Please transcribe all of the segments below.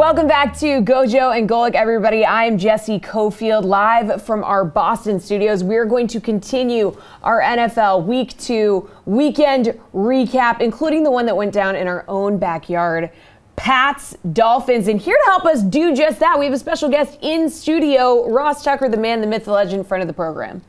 Welcome back to Gojo and Golic, everybody. I am Jesse Cofield, live from our Boston studios. We are going to continue our NFL Week 2 weekend recap, including the one that went down in our own backyard. Pats, Dolphins. And here to help us do just that, we have a special guest in studio, Ross Tucker, the man, the myth, the legend, friend of the program.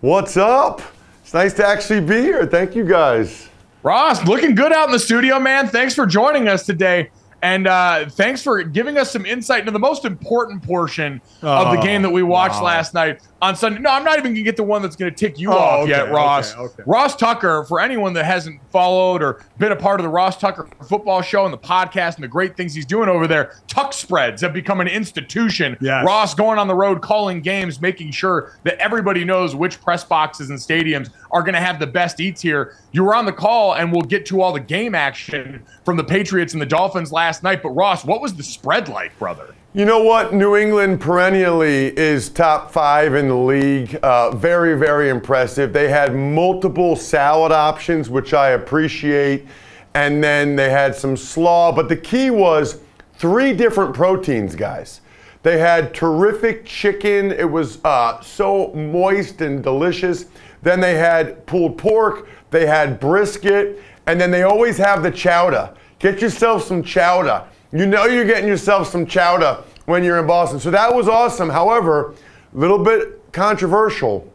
What's up? It's nice to actually be here. Thank you guys. Ross, looking good out in the studio, man. Thanks for joining us today. And uh, thanks for giving us some insight into the most important portion oh, of the game that we watched wow. last night on Sunday. No, I'm not even going to get the one that's going to tick you oh, off okay, yet, Ross. Okay, okay. Ross Tucker, for anyone that hasn't followed or been a part of the Ross Tucker football show and the podcast and the great things he's doing over there, Tuck spreads have become an institution. Yes. Ross going on the road, calling games, making sure that everybody knows which press boxes and stadiums are going to have the best eats here. You were on the call, and we'll get to all the game action from the Patriots and the Dolphins last night. But, Ross, what was the spread like, brother? You know what? New England perennially is top five in the league. Uh, very, very impressive. They had multiple salad options, which I appreciate. And then they had some slaw. But the key was three different proteins, guys. They had terrific chicken. It was uh, so moist and delicious. Then they had pulled pork. They had brisket. And then they always have the chowder. Get yourself some chowder. You know you're getting yourself some chowder when you're in Boston. So that was awesome. However, a little bit controversial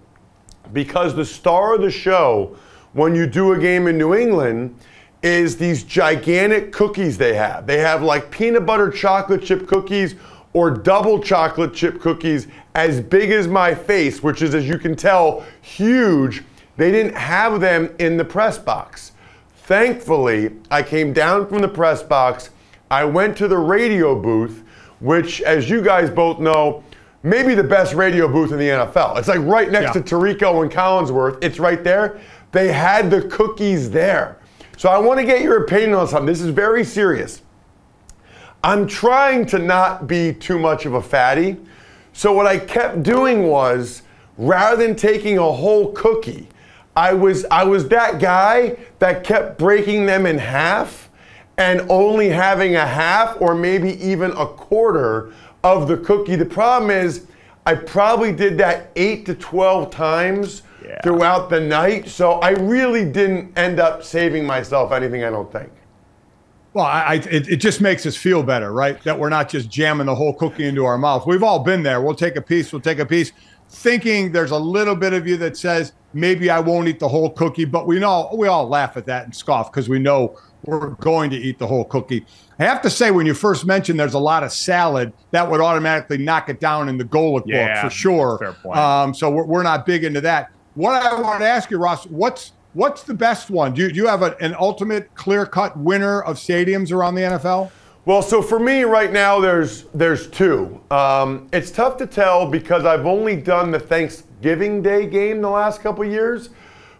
because the star of the show when you do a game in New England is these gigantic cookies they have. They have like peanut butter chocolate chip cookies or double chocolate chip cookies as big as my face, which is, as you can tell, huge. They didn't have them in the press box. Thankfully, I came down from the press box I went to the radio booth which, as you guys both know, maybe the best radio booth in the NFL. It's like right next Yeah. to Tirico and Collinsworth. It's right there. They had the cookies there. So I want to get your opinion on something. This is very serious. I'm trying to not be too much of a fatty. So what I kept doing was rather than taking a whole cookie, I was I was that guy that kept breaking them in half and only having a half or maybe even a quarter of the cookie. The problem is I probably did that 8 to 12 times throughout the night. So I really didn't end up saving myself anything, I don't think. Well, I, I, it, it just makes us feel better, right? That we're not just jamming the whole cookie into our mouth. We've all been there. We'll take a piece, we'll take a piece, thinking there's a little bit of you that says, maybe I won't eat the whole cookie, but we know, we all laugh at that and scoff because we know we're going to eat the whole cookie. I have to say, when you first mentioned there's a lot of salad, that would automatically knock it down in the Golic Yeah, book for sure. fair point. Um, so we're, we're not big into that. What I want to ask you, Ross, what's what's the best one? Do you, do you have a, an ultimate clear cut winner of stadiums around the NFL? Well, so for me right now, there's there's two. Um, it's tough to tell because I've only done the Thanksgiving Day game the last couple years,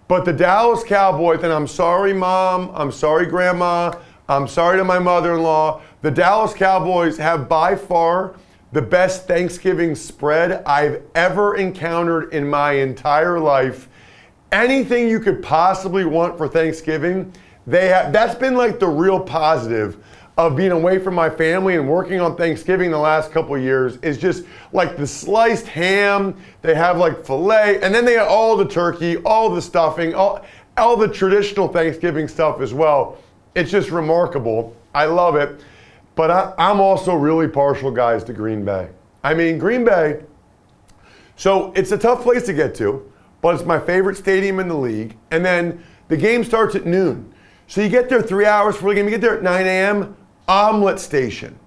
but the Dallas Cowboys, and I'm sorry, Mom, I'm sorry, Grandma, I'm sorry to my mother-in-law. The Dallas Cowboys have by far the best Thanksgiving spread I've ever encountered in my entire life anything you could possibly want for Thanksgiving, they have that's been like the real positive of being away from my family and working on Thanksgiving the last couple years is just like the sliced ham, they have like filet, and then they have all the turkey, all the stuffing, all, all the traditional Thanksgiving stuff as well. It's just remarkable. I love it. But I, I'm also really partial, guys, to Green Bay. I mean, Green Bay, so it's a tough place to get to, but it's my favorite stadium in the league. And then the game starts at noon. So you get there three hours before the game. You get there at 9 a.m., omelet station.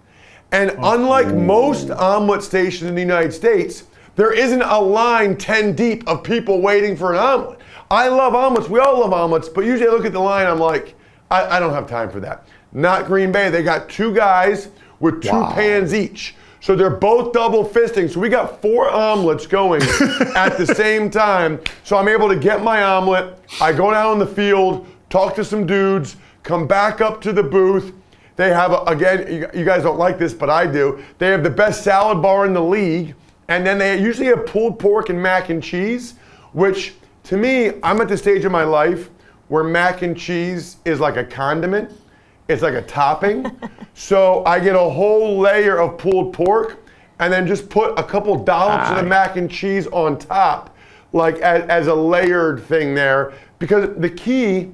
And oh, unlike most omelet stations in the United States, there isn't a line 10 deep of people waiting for an omelet. I love omelets. We all love omelets, but usually I look at the line, I'm like, I, I don't have time for that. Not Green Bay. They got two guys with two pans each. So they're both double fisting. So we got four omelets going at the same time. So I'm able to get my omelet. I go down in the field, talk to some dudes, come back up to the booth. They have, a, again, you, you guys don't like this, but I do. They have the best salad bar in the league. And then they usually have pulled pork and mac and cheese, which to me, I'm at the stage of my life where mac and cheese is like a condiment. It's like a topping. so I get a whole layer of pulled pork and then just put a couple dollops of the mac and cheese on top, like as, as a layered thing there. Because the key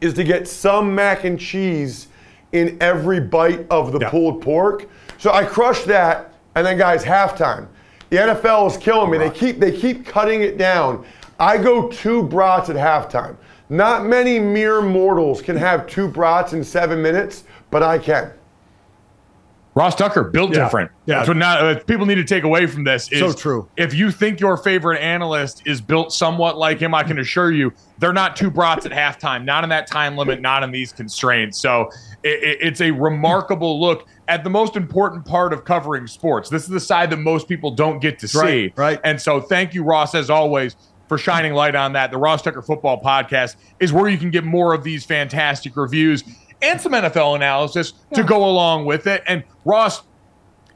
is to get some mac and cheese in every bite of the Yeah. pulled pork. So I crush that, and then guys, halftime. The NFL is killing me. They keep they keep cutting it down. I go two brats at halftime. Not many mere mortals can have two brats in seven minutes, but I can. Ross Tucker built Yeah. different. Yeah. That's what not, uh, people need to take away from this. Is So true. If you think your favorite analyst is built somewhat like him, I can assure you they're not two brats at halftime. Not in that time limit. Not in these constraints. So it, it- it's a remarkable look at the most important part of covering sports. This is the side that most people don't get to see. Right, right. And so thank you, Ross, as always. For shining light on that, the Ross Tucker Football Podcast is where you can get more of these fantastic reviews and some NFL analysis to go along with it. And Ross,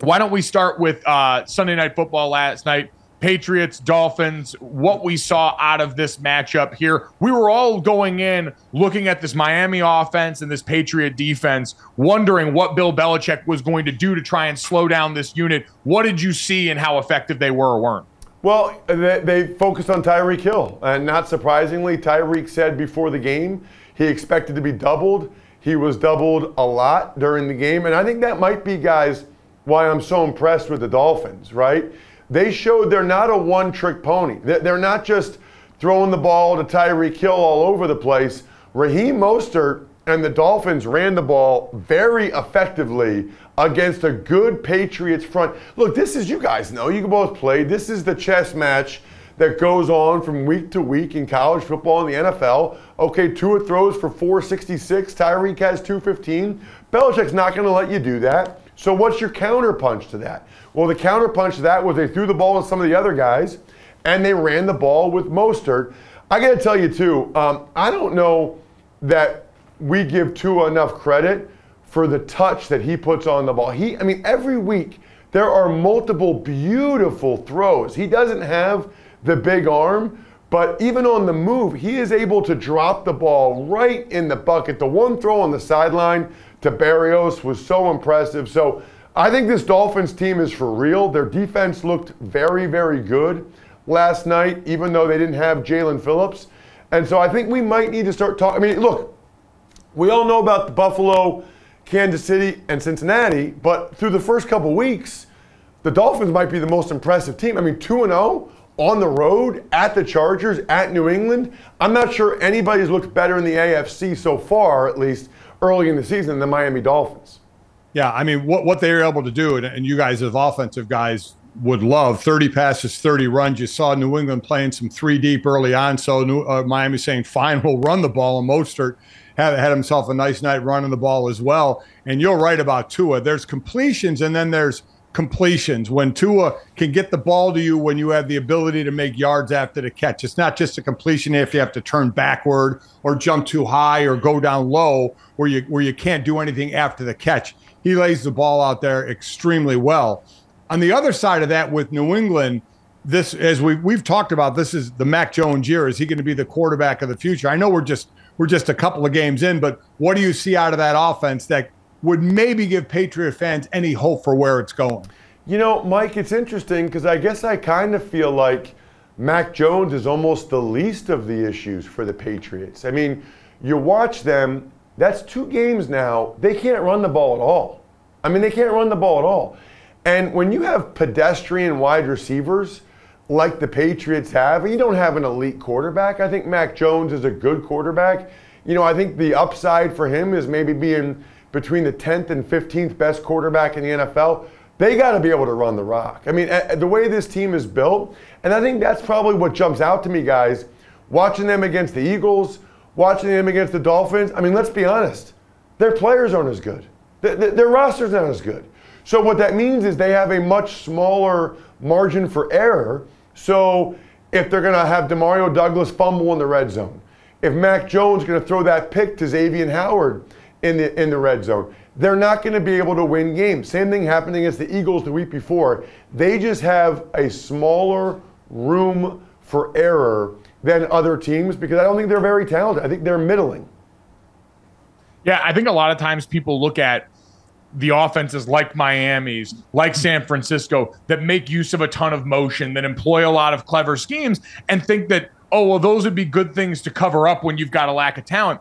why don't we start with uh, Sunday Night Football last night? Patriots, Dolphins, what we saw out of this matchup here. We were all going in looking at this Miami offense and this Patriot defense, wondering what Bill Belichick was going to do to try and slow down this unit. What did you see and how effective they were or weren't? Well, they, they focused on Tyreek Hill. And not surprisingly, Tyreek said before the game he expected to be doubled. He was doubled a lot during the game. And I think that might be, guys, why I'm so impressed with the Dolphins, right? They showed they're not a one trick pony. They're not just throwing the ball to Tyreek Hill all over the place. Raheem Mostert and the Dolphins ran the ball very effectively against a good Patriots front. Look, this is, you guys know, you can both play. This is the chess match that goes on from week to week in college football and the NFL. Okay, Tua throws for 466, Tyreek has 215. Belichick's not going to let you do that. So what's your counterpunch to that? Well, the counterpunch to that was they threw the ball to some of the other guys, and they ran the ball with Mostert. I got to tell you too, um, I don't know that we give Tua enough credit for the touch that he puts on the ball. He, I mean, every week there are multiple beautiful throws. He doesn't have the big arm, but even on the move, he is able to drop the ball right in the bucket. The one throw on the sideline to Berrios was so impressive. So I think this Dolphins team is for real. Their defense looked very, very good last night, even though they didn't have Jaelan Phillips. And so I think we might need to start talking. I mean, look, we all know about the Buffalo, Kansas City, and Cincinnati, but through the first couple weeks, the Dolphins might be the most impressive team. I mean, 2 0 on the road at the Chargers, at New England. I'm not sure anybody's looked better in the AFC so far, at least early in the season, than the Miami Dolphins. Yeah, I mean, what, what they were able to do, and, and you guys as offensive guys would love 30 passes, 30 runs. You saw New England playing some three deep early on. So New, uh, Miami saying, fine, we'll run the ball. And Mostert had, had himself a nice night running the ball as well. And you're right about Tua. There's completions and then there's – completions, when Tua can get the ball to you, when you have the ability to make yards after the catch. It's not just a completion if you have to turn backward or jump too high or go down low where you where you can't do anything after the catch. He lays the ball out there extremely well. On the other side of that, with New England, this as we we've talked about, this is the Mac Jones year. Is he going to be the quarterback of the future? I know we're just we're just a couple of games in, but what do you see out of that offense that would maybe give Patriot fans any hope for where it's going. You know, Mike, it's interesting because I guess I kind of feel like Mac Jones is almost the least of the issues for the Patriots. I mean, you watch them, that's two games now, they can't run the ball at all. I mean, they can't run the ball at all. And when you have pedestrian wide receivers like the Patriots have, you don't have an elite quarterback. I think Mac Jones is a good quarterback. You know, I think the upside for him is maybe being between the 10th and 15th best quarterback in the NFL, they got to be able to run the rock. I mean, the way this team is built, and I think that's probably what jumps out to me, guys, watching them against the Eagles, watching them against the Dolphins. I mean, let's be honest, their players aren't as good, their roster's not as good. So, what that means is they have a much smaller margin for error. So, if they're going to have Demario Douglas fumble in the red zone, if Mac Jones is going to throw that pick to Xavier Howard, in the in the red zone. They're not going to be able to win games. Same thing happened against the Eagles the week before. They just have a smaller room for error than other teams because I don't think they're very talented. I think they're middling. Yeah, I think a lot of times people look at the offenses like Miami's, like San Francisco, that make use of a ton of motion, that employ a lot of clever schemes, and think that, oh, well, those would be good things to cover up when you've got a lack of talent.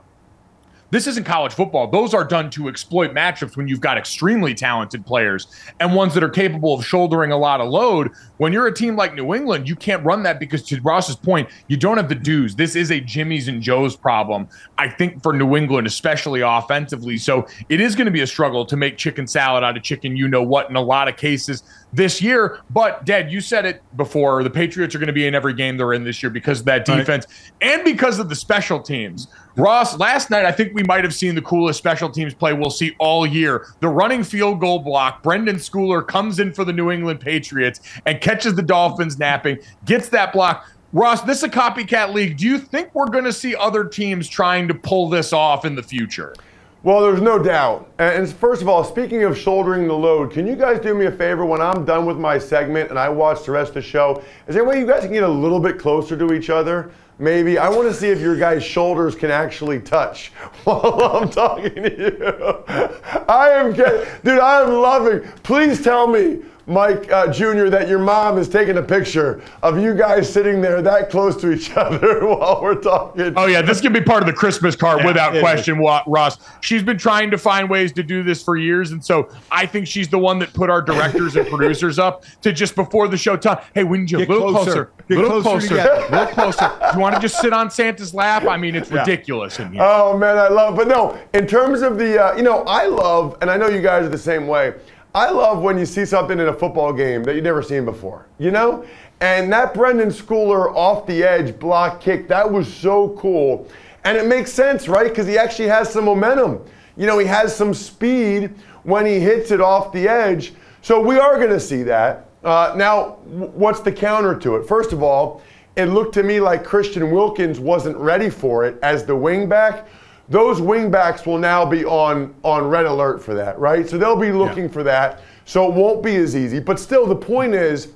This isn't college football. Those are done to exploit matchups when you've got extremely talented players and ones that are capable of shouldering a lot of load. When you're a team like New England, you can't run that because, to Ross's point, you don't have the dues. This is a Jimmy's and Joe's problem, I think, for New England, especially offensively. So it is going to be a struggle to make chicken salad out of chicken, you know what, in a lot of cases this year. But, Dad, you said it before. The Patriots are going to be in every game they're in this year because of that defense right. and because of the special teams. Ross, last night, I think we might have seen the coolest special teams play we'll see all year. The running field goal block. Brenden Schooler comes in for the New England Patriots and catches the Dolphins napping, gets that block. Ross, this is a copycat league. Do you think we're going to see other teams trying to pull this off in the future? Well, there's no doubt. And first of all, speaking of shouldering the load, can you guys do me a favor when I'm done with my segment and I watch the rest of the show? Is there a way you guys can get a little bit closer to each other? Maybe. I want to see if your guys' shoulders can actually touch while I'm talking to you. I am, dude, I am loving. Please tell me Mike uh, Jr., that your mom is taking a picture of you guys sitting there that close to each other while we're talking. Oh, yeah, this can be part of the Christmas card yeah, without question, is. Ross. She's been trying to find ways to do this for years. And so I think she's the one that put our directors and producers up to just before the show tell, hey, we need you a little closer, a little closer, a little closer. Do you want to just sit on Santa's lap? I mean, it's yeah. ridiculous in here. Oh, man, I love But no, in terms of the, uh, you know, I love, and I know you guys are the same way. I love when you see something in a football game that you've never seen before, you know? And that Brenden Schooler off the edge block kick, that was so cool. And it makes sense, right? Because he actually has some momentum. You know, he has some speed when he hits it off the edge. So we are going to see that. Uh, now, what's the counter to it? First of all, it looked to me like Christian Wilkins wasn't ready for it as the wingback. Those wingbacks will now be on on red alert for that, right? So they'll be looking yeah. for that. So it won't be as easy. But still, the point is,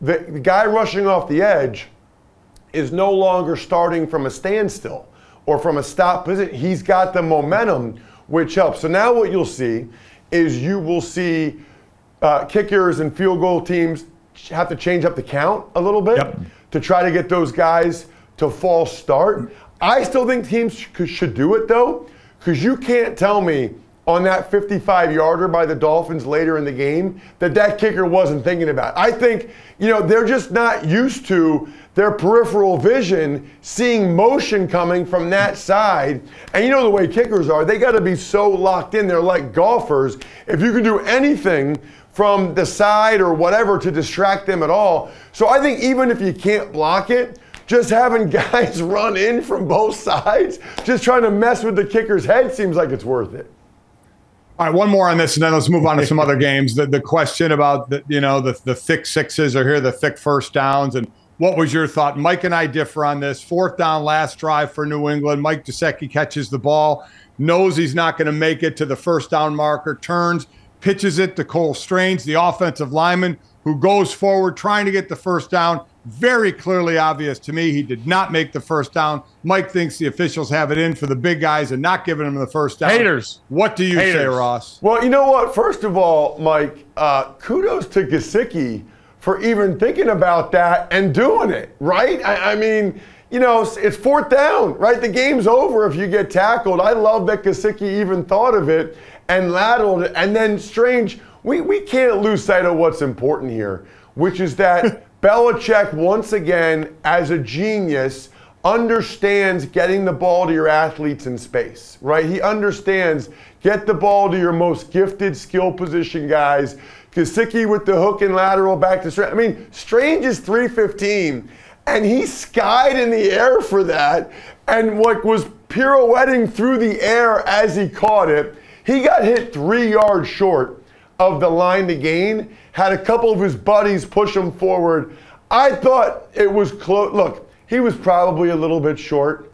the, the guy rushing off the edge is no longer starting from a standstill or from a stop position. He's got the momentum, which helps. So now what you'll see is you will see uh, kickers and field goal teams have to change up the count a little bit yep. to try to get those guys to false start. I still think teams should do it though, because you can't tell me on that 55 yarder by the Dolphins later in the game that that kicker wasn't thinking about. I think, you know, they're just not used to their peripheral vision seeing motion coming from that side. And you know the way kickers are, they got to be so locked in. They're like golfers. If you can do anything from the side or whatever to distract them at all. So I think even if you can't block it, just having guys run in from both sides, just trying to mess with the kicker's head seems like it's worth it. All right, one more on this, and then let's move on to some other games. The, the question about the you know the the thick sixes are here, the thick first downs, and what was your thought? Mike and I differ on this. Fourth down, last drive for New England. Mike Gesicki catches the ball, knows he's not going to make it to the first down marker, turns, pitches it to Cole Strange, the offensive lineman, who goes forward trying to get the first down very clearly obvious to me he did not make the first down. Mike thinks the officials have it in for the big guys and not giving him the first down. Haters. What do you Haters. say, Ross? Well, you know what? First of all, Mike, uh, kudos to Gesicki for even thinking about that and doing it, right? I, I mean, you know, it's fourth down, right? The game's over if you get tackled. I love that Gesicki even thought of it and lateraled it. And then Strange, we, we can't lose sight of what's important here, which is that Belichick, once again, as a genius, understands getting the ball to your athletes in space, right? He understands get the ball to your most gifted skill position guys. Gesicki with the hook and lateral back to Strange. I mean, Strange is 315, and he skied in the air for that and like was pirouetting through the air as he caught it. He got hit three yards short of the line to gain had a couple of his buddies push him forward. I thought it was close. Look, he was probably a little bit short,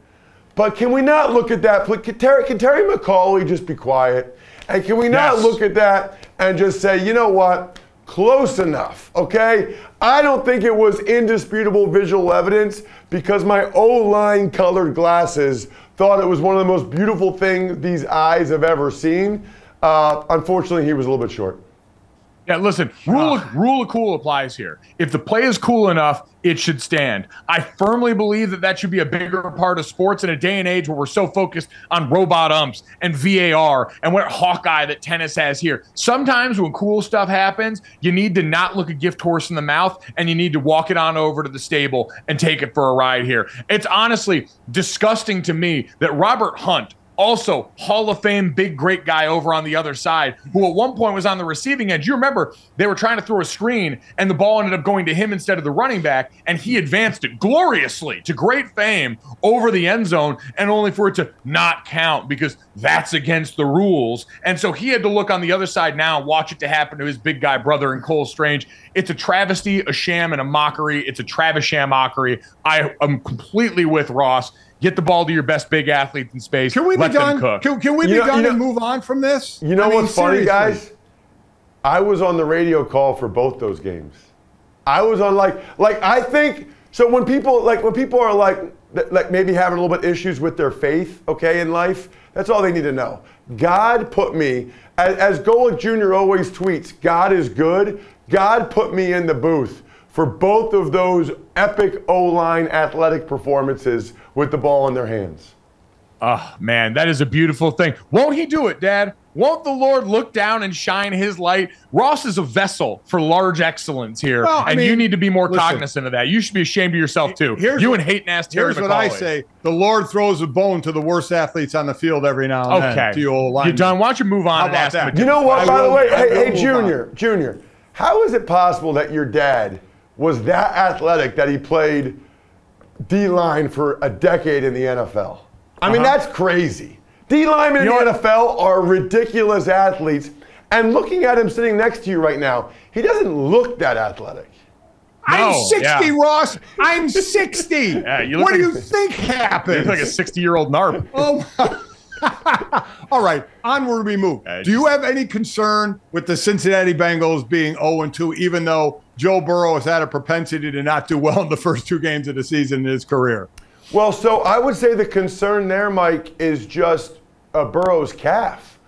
but can we not look at that? Can Terry, can Terry McAulay just be quiet? And can we not yes. look at that and just say, you know what? Close enough, okay? I don't think it was indisputable visual evidence because my O line colored glasses thought it was one of the most beautiful things these eyes have ever seen. Uh, unfortunately, he was a little bit short. Yeah, listen, rule of, ah. rule of cool applies here. If the play is cool enough, it should stand. I firmly believe that that should be a bigger part of sports in a day and age where we're so focused on robot umps and VAR and what Hawkeye that tennis has here. Sometimes when cool stuff happens, you need to not look a gift horse in the mouth and you need to walk it on over to the stable and take it for a ride here. It's honestly disgusting to me that Robert Hunt also Hall of Fame big great guy over on the other side, who at one point was on the receiving end. You remember they were trying to throw a screen and the ball ended up going to him instead of the running back, and he advanced it gloriously to great fame over the end zone, and only for it to not count because that's against the rules. And so he had to look on the other side now and watch it to happen to his big guy brother and Cole Strange. It's a travesty, a sham, and a mockery. It's a Travis sham mockery. I am completely with Ross. Get the ball to your best big athletes in space. Can we Let be done? Can, can, we you be know, done you know, and move on from this? You know I mean, what's funny, guys? I was on the radio call for both those games. I was on like like I think so when people like when people are like like maybe having a little bit issues with their faith, okay, in life, that's all they need to know. God put me as, as Golic Jr. always tweets, God is good. God put me in the booth for both of those epic O line athletic performances with the ball in their hands. Oh, man, that is a beautiful thing. Won't he do it, Dad? Won't the Lord look down and shine his light? Ross is a vessel for large excellence here, well, and mean, you need to be more listen, cognizant of that. You should be ashamed of yourself too. Here's you what, and hating ass Terry Here's McAulay. what I say: the Lord throws a bone to the worst athletes on the field every now and okay. then. Okay, you're done? Why don't you move on? How about that? You know what? by the way, hey, hey Junior, Junior, how is it possible that your dad was that athletic that he played D line for a decade in the NFL. I mean, uh-huh. that's crazy. D linemen in the NFL are ridiculous athletes. And looking at him sitting next to you right now, he doesn't look that athletic. I'm 60, yeah. Ross. I'm 60. Yeah, you look what do you think happens? He's like a 60 year old narp. Oh, my- all right. Onward we move. Uh, Do you have any concern with the Cincinnati Bengals being 0 2, even though Joe Burrow has had a propensity to not do well in the first two games of the season in his career? Well, so I would say the concern there, Mike, is just uh, Burrow's calf.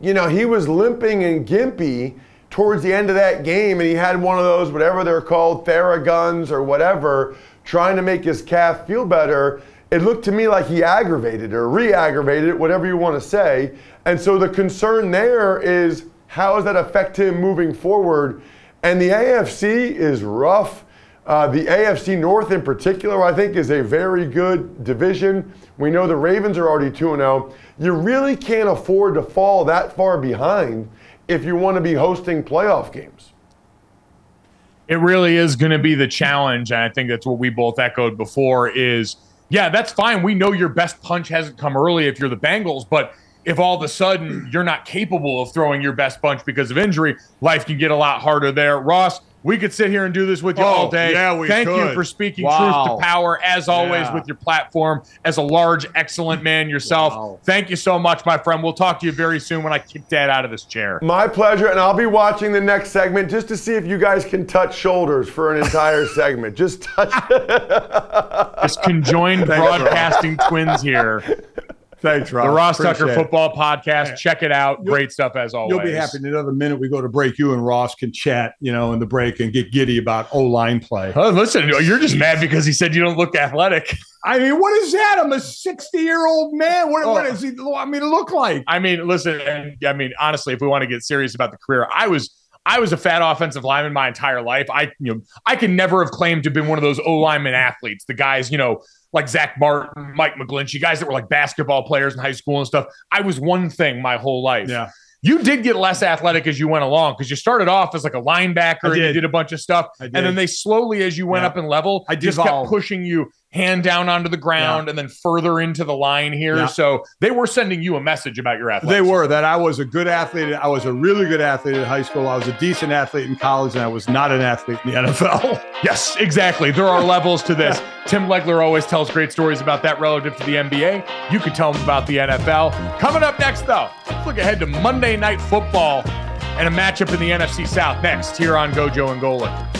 You know, he was limping and gimpy towards the end of that game, and he had one of those, whatever they're called, Theraguns or whatever, trying to make his calf feel better. It looked to me like he aggravated or re aggravated it, whatever you want to say. And so the concern there is how does that affect him moving forward? And the AFC is rough. Uh, the AFC North, in particular, I think is a very good division. We know the Ravens are already 2 0. You really can't afford to fall that far behind if you want to be hosting playoff games. it really is going to be the challenge and i think that's what we both echoed before is yeah that's fine we know your best punch hasn't come early if you're the bengals but if all of a sudden you're not capable of throwing your best punch because of injury life can get a lot harder there ross we could sit here and do this with you Oh, all day. yeah, we Thank you for speaking Wow. truth to power, as always, Yeah. with your platform as a large, excellent man yourself. Wow. Thank you so much, my friend. We'll talk to you very soon when I kick Dad out of this chair. My pleasure, and I'll be watching the next segment just to see if you guys can touch shoulders for an entire segment. Just touch. This conjoined broadcasting twins here. Thanks, Ross. The Ross Tucker Appreciate it. Football Podcast. Check it out. Great stuff as always. You'll be happy in another minute. We go to break. You and Ross can chat, you know, in the break and get giddy about O line play. Oh, listen, you're just mad because he said you don't look athletic. I mean, what is that? I'm a 60 year old man. What, what Oh. does he I mean, look like? I mean, listen, and I mean, honestly, if we want to get serious about the career, I was I was a fat offensive lineman my entire life. I you know I can never have claimed to have been one of those O lineman athletes, the guys, you know, like Zack Martin, Mike McGlinchey, guys that were like basketball players in high school and stuff. I was one thing my whole life. Yeah. You did get less athletic as you went along because you started off as like a linebacker I and you did. did a bunch of stuff. I And then they slowly, as you went Yeah. up in level, I just kept pushing you hand down onto the ground and then further into the line here. Yeah. So they were sending you a message about your They were that I was a good athlete. I was a really good athlete in high school. I was a decent athlete in college, and I was not an athlete in the NFL. Yes, exactly. There are levels to this. Tim Legler always tells great stories about that relative to the NBA. You could tell him about the NFL. Coming up next, though, let's look ahead to Monday Night Football and a matchup in the NFC South next here on Gojo and Golic.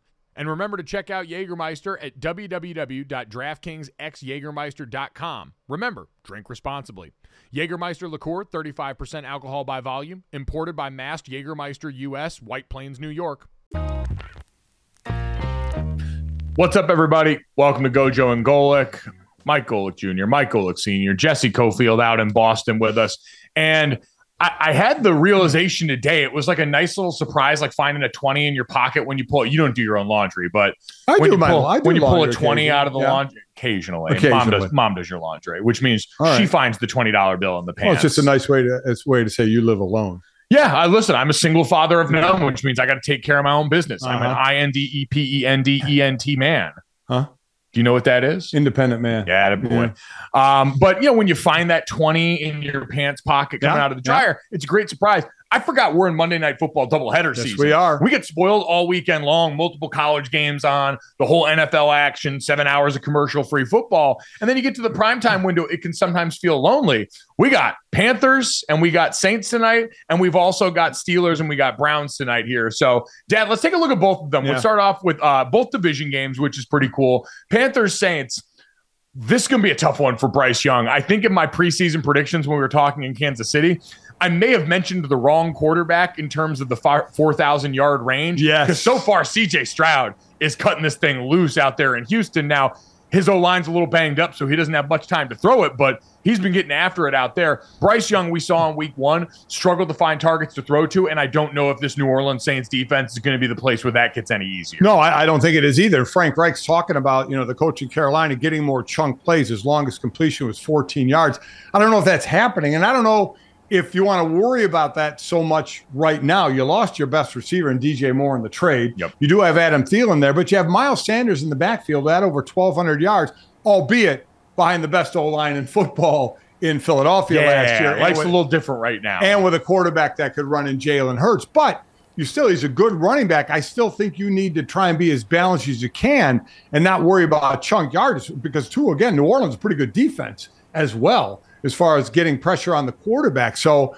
And remember to check out Jägermeister at www.draftkingsxjagermeister.com. Remember, drink responsibly. Jägermeister liqueur, 35% alcohol by volume, imported by Mast Jägermeister US, White Plains, New York. What's up, everybody? Welcome to Gojo and Golic. Mike Golic Jr., Mike Golic Sr., Jesse Cofield out in Boston with us. And I, I had the realization today. It was like a nice little surprise, like finding a 20 in your pocket when you pull it. You don't do your own laundry, but I when do you my- pull, I do when you pull a laundry 20 out of the yeah. laundry occasionally, Mom does mom does your laundry, which means right. she finds the $20 bill in the pants. Well, it's just a nice way to it's way to say you live alone. Yeah, I listen. I'm a single father of none, which means I got to take care of my own business. I'm an Uh-huh. I N D E P E N D E N T man. Huh? Do you know what that is? Independent man. Yeah, boy. Um, but you know, when you find that 20 in your pants pocket coming Yeah, out of the yeah. dryer, it's a great surprise. I forgot we're in Monday Night Football doubleheader Yes, season. we are. We get spoiled all weekend long, multiple college games on, the whole NFL action, seven hours of commercial free football. And then you get to the primetime window, it can sometimes feel lonely. We got Panthers and we got Saints tonight, and we've also got Steelers and we got Browns tonight here. So, Dad, let's take a look at both of them. Yeah. We'll start off with uh, both division games, which is pretty cool. Panthers, Saints. this is going to be a tough one for Bryce Young. I think in my preseason predictions when we were talking in Kansas City, I may have mentioned the wrong quarterback in terms of the 4,000 yard range. Yes. Because so far, CJ Stroud is cutting this thing loose out there in Houston. Now, his O line's a little banged up, so he doesn't have much time to throw it, but he's been getting after it out there. Bryce Young, we saw in week one, struggled to find targets to throw to, and I don't know if this New Orleans Saints defense is going to be the place where that gets any easier. No, I, I don't think it is either. Frank Reich's talking about, you know, the coach in Carolina getting more chunk plays. His longest completion was 14 yards. I don't know if that's happening, and I don't know if you want to worry about that so much right now, you lost your best receiver in DJ Moore in the trade. Yep. You do have Adam Thielen there, but you have Miles Sanders in the backfield at over 1,200 yards, albeit behind the best O line in football in Philadelphia yeah, last year. Life's with, a little different right now. And with a quarterback that could run in Jalen Hurts. But you still, he's a good running back. I still think you need to try and be as balanced as you can and not worry about chunk yards because, two, again, New Orleans is a pretty good defense as well as far as getting pressure on the quarterback. So,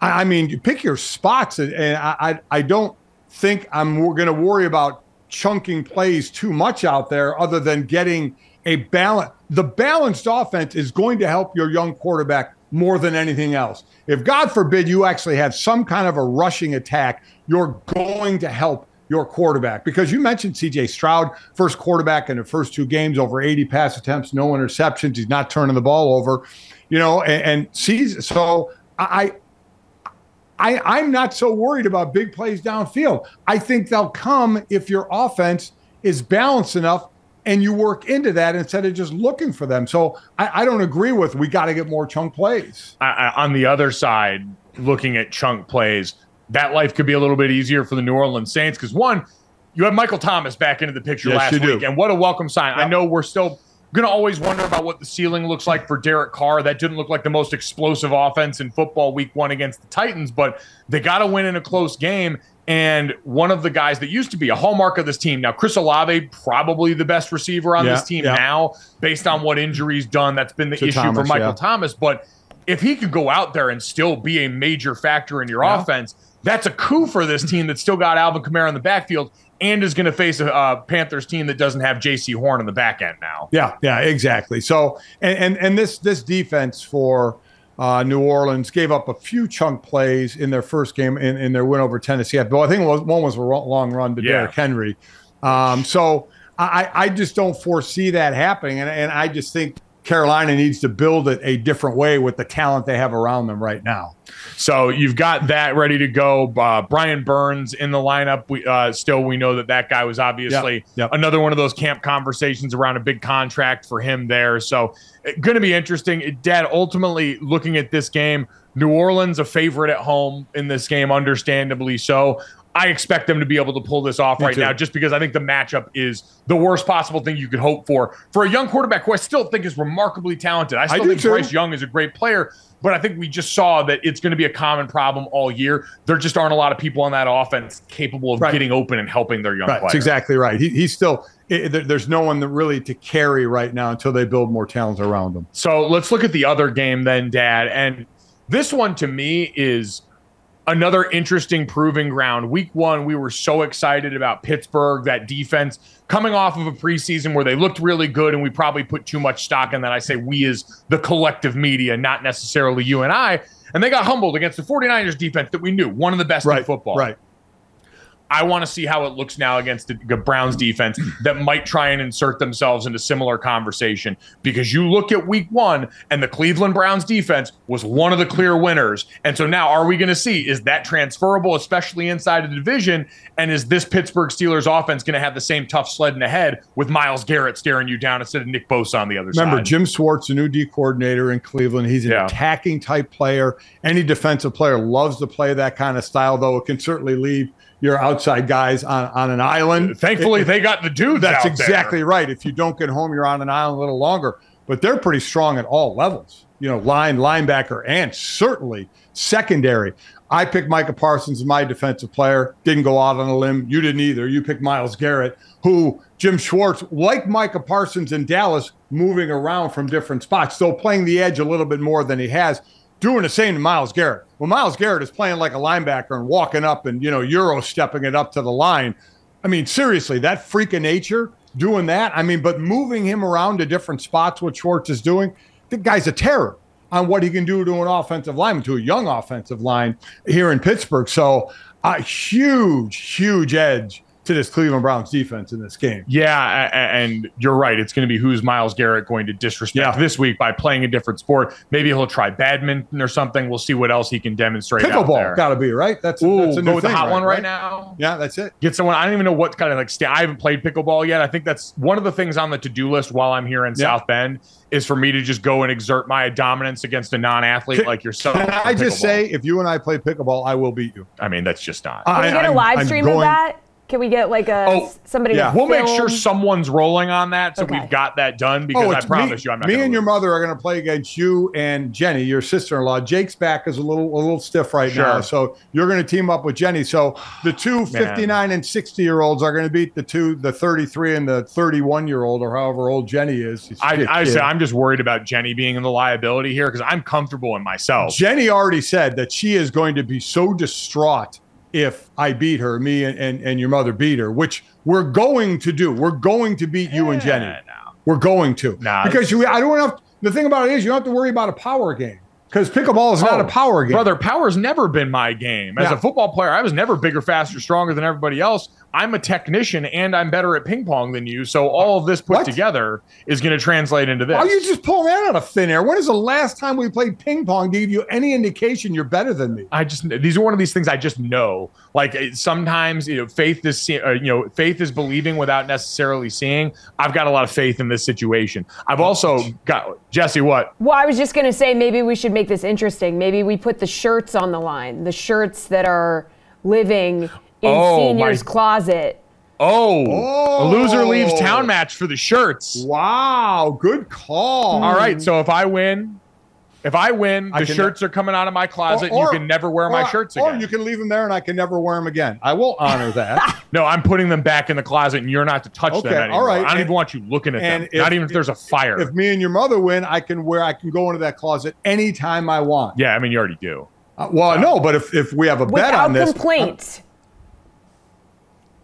I mean, you pick your spots, and, I, I don't think I'm going to worry about chunking plays too much out there, other than getting a balance. The balanced offense is going to help your young quarterback more than anything else. If God forbid you actually have some kind of a rushing attack, you're going to help your quarterback because you mentioned CJ Stroud, first quarterback in the first two games, over 80 pass attempts, no interceptions. He's not turning the ball over you know, and, and sees so I I I'm not so worried about big plays downfield. I think they'll come if your offense is balanced enough and you work into that instead of just looking for them. So I, I don't agree with we got to get more chunk plays. I, I, on the other side, looking at chunk plays, that life could be a little bit easier for the New Orleans Saints because one, you have Michael Thomas back into the picture yes, last week, do. and what a welcome sign! Yep. I know we're still going to always wonder about what the ceiling looks like for Derek Carr. That didn't look like the most explosive offense in football week one against the Titans, but they got to win in a close game. And one of the guys that used to be a hallmark of this team, now Chris Olave, probably the best receiver on yeah, this team yeah. now, based on what injuries done. That's been the to issue Thomas, for Michael yeah. Thomas. But if he could go out there and still be a major factor in your offense, that's a coup for this team that's still got Alvin Kamara in the backfield and is going to face a uh, Panthers team that doesn't have Jaycee Horn in the back end now. Yeah, yeah, exactly. So and and, and this this defense for uh, New Orleans gave up a few chunk plays in their first game in, in their win over Tennessee. But I think was, one was a long run to Yeah. Derrick Henry. Um, so I, I just don't foresee that happening, and, and I just think Carolina needs to build it a different way with the talent they have around them right now. So you've got that ready to go. Uh, Brian Burns in the lineup. We uh, still we know that that guy was obviously Yep, yep. another one of those camp conversations around a big contract for him there. So going to be interesting. Dad, ultimately looking at this game, New Orleans a favorite at home in this game, understandably so. I expect them to be able to pull this off Me right too. now, just because I think the matchup is the worst possible thing you could hope for for a young quarterback who I still think is remarkably talented. I still do think too. Bryce Young is a great player, but I think we just saw that it's going to be a common problem all year. There just aren't a lot of people on that offense capable of Right. getting open and helping their young Right, players. that's exactly right. He, he's still i there's no one that really to carry right now until they build more talent around them. So let's look at the other game then, Dad. And this one to me is another interesting proving ground. Week one, we were so excited about Pittsburgh, that defense coming off of a preseason where they looked really good, and we probably put too much stock in that. I say we as the collective media, not necessarily you and I. And they got humbled against the 49ers defense that we knew, one of the best in football. Right. I want to see how it looks now against the Browns defense that might try and insert themselves into similar conversation because you look at week one and the Cleveland Browns defense was one of the clear winners. And so now are we going to see is that transferable, especially inside of the division? And is this Pittsburgh Steelers offense going to have the same tough sled in the head with Myles Garrett staring you down instead of Nick Bosa on the other Remember, side? Remember, Jim Schwartz, the new D coordinator in Cleveland. He's an Yeah. attacking type player. Any defensive player loves to play that kind of style, though it can certainly leave your outside guys on, on an island. Uh, thankfully, It- they got the dudes That's out there. exactly right. If you don't get home, you're on an island a little longer. But they're pretty strong at all levels. You know, line, linebacker, and certainly secondary. I picked Micah Parsons as my defensive player. Didn't go out on a limb. You didn't either. You picked Myles Garrett, who Jim Schwartz, like Micah Parsons in Dallas, moving around from different spots, still playing the edge a little bit more than he has. Doing the same to Myles Garrett. Well, Myles Garrett is playing like a linebacker and walking up and, you know, Euro stepping it up to the line. I mean, seriously, that freak of nature doing that. I mean, but moving him around to different spots, what Schwartz is doing, the guy's a terror on what he can do to an offensive lineman, to a young offensive line here in Pittsburgh. So a huge, huge edge to this Cleveland Browns defense in this game. Yeah, and you're right. It's going to be who's Myles Garrett going to disrespect yeah. this week by playing a different sport. Maybe he'll try badminton or something. We'll see what else he can demonstrate. Pickleball got to be right. That's, Ooh, that's a go with the hot right, one right, right, now. Yeah, that's it. Get someone. I don't even know what kind of like. I haven't played pickleball yet. I think that's one of the things on the to do list while I'm here in yeah. South Bend is for me to just go and exert my dominance against a non-athlete can, like yourself. Can I just say, if you and I play pickleball, I will beat you. I mean, that's just not. Can we going to live stream of that? Can we get like a oh, somebody? Yeah, we'll make sure someone's rolling on that, so okay. we've got that done. Oh, because oh, I promise me, you, I'm not. Me and lose. your mother are going to play against you and Jenny, your sister-in-law. Jake's back is a little a little stiff right sure. now, so you're going to team up with Jenny. So the two 59 and 60 year olds are going to beat the two, the 33 and the 31 year old, or however old Jenny is. I, I say I'm just worried about Jenny being in the liability here because I'm comfortable in myself. Jenny already said that she is going to be so distraught if I beat her, me and, and, and your mother beat her, which we're going to do. We're going to beat you and Jenny. No. We're going to. Nah, because you, I don't have, the thing about it is you don't have to worry about a power game. Because pickleball is oh, not a oh, power game. Brother, power's never been my game. As yeah. a football player, I was never bigger, faster, stronger than everybody else. I'm a technician and I'm better at ping pong than you. So all of this put what? together is going to translate into this. Are you just pulling that out of thin air? When is the last time we played ping pong to give you any indication you're better than me? I just these are one of these things I just know. Like sometimes you know, faith is uh, you know faith is believing without necessarily seeing. I've got a lot of faith in this situation. I've also got Jesse. What? Well, I was just going to say maybe we should make this interesting. Maybe we put the shirts on the line, the shirts that are living in oh, senior's my. closet. Oh, oh, a loser leaves town match for the shirts. Wow, good call. All right, so if I win, if I win, the shirts are coming out of my closet. Or, or, you can never wear or, my shirts again. Or you can leave them there and I can never wear them again. I will honor that. no, I'm putting them back in the closet and you're not to touch okay, them anymore. All right. I don't and, even want you looking at them. If, not even if, if there's a fire. If me and your mother win, I can wear I can go into that closet anytime I want. Yeah, I mean you already do. Uh, well, uh, no, but if, if we have a bet on this, complaint.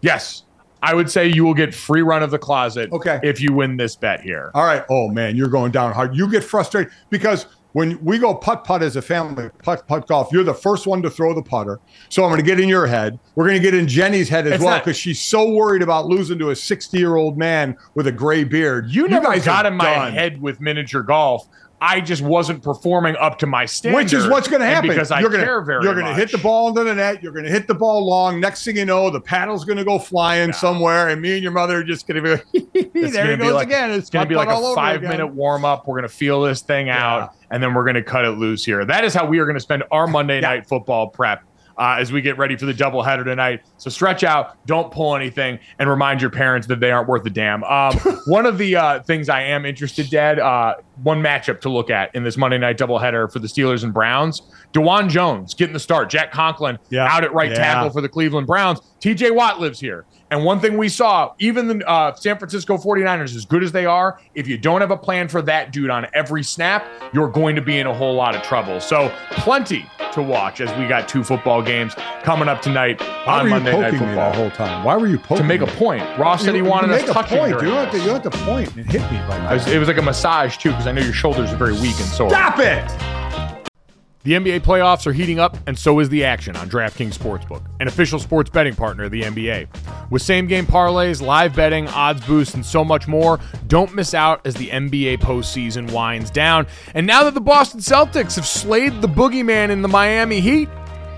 Yes. I would say you will get free run of the closet okay. if you win this bet here. All right. Oh man, you're going down hard. You get frustrated because when we go putt putt as a family, putt putt golf, you're the first one to throw the putter. So I'm going to get in your head. We're going to get in Jenny's head as it's well because she's so worried about losing to a 60 year old man with a gray beard. You, you never got in my done. head with miniature golf. I just wasn't performing up to my standard. Which is what's going to happen because I you're gonna, care very You're going to hit the ball into the net. You're going to hit the ball long. Next thing you know, the paddle's going to go flying somewhere, and me and your mother are just going to be there. It goes like, again. It's, going to be like a five minute warm up. We're going to feel this thing yeah. out, and then we're going to cut it loose here. That is how we are going to spend our Monday yeah. night football prep uh, as we get ready for the doubleheader tonight. So stretch out, don't pull anything, and remind your parents that they aren't worth a damn. Um, one of the uh, things I am interested, Dad, uh, one matchup to look at in this Monday night doubleheader for the Steelers and Browns. Dawand Jones getting the start. Jack Conklin yeah. out at right yeah. tackle for the Cleveland Browns. TJ Watt lives here. And one thing we saw, even the uh, San Francisco 49ers, as good as they are, if you don't have a plan for that dude on every snap, you're going to be in a whole lot of trouble. So, plenty to watch as we got two football games coming up tonight Why on Monday Night Football. that whole time? Why were you poking to make me? a point? Ross said he wanted us touching. Point. You don't, have to, you don't have to point and hit me right now. It was like a massage too, because I know your shoulders are very weak and sore. Stop it! The NBA playoffs are heating up, and so is the action on DraftKings Sportsbook, an official sports betting partner of the NBA. With same game parlays, live betting, odds boosts, and so much more, don't miss out as the NBA postseason winds down. And now that the Boston Celtics have slayed the boogeyman in the Miami Heat,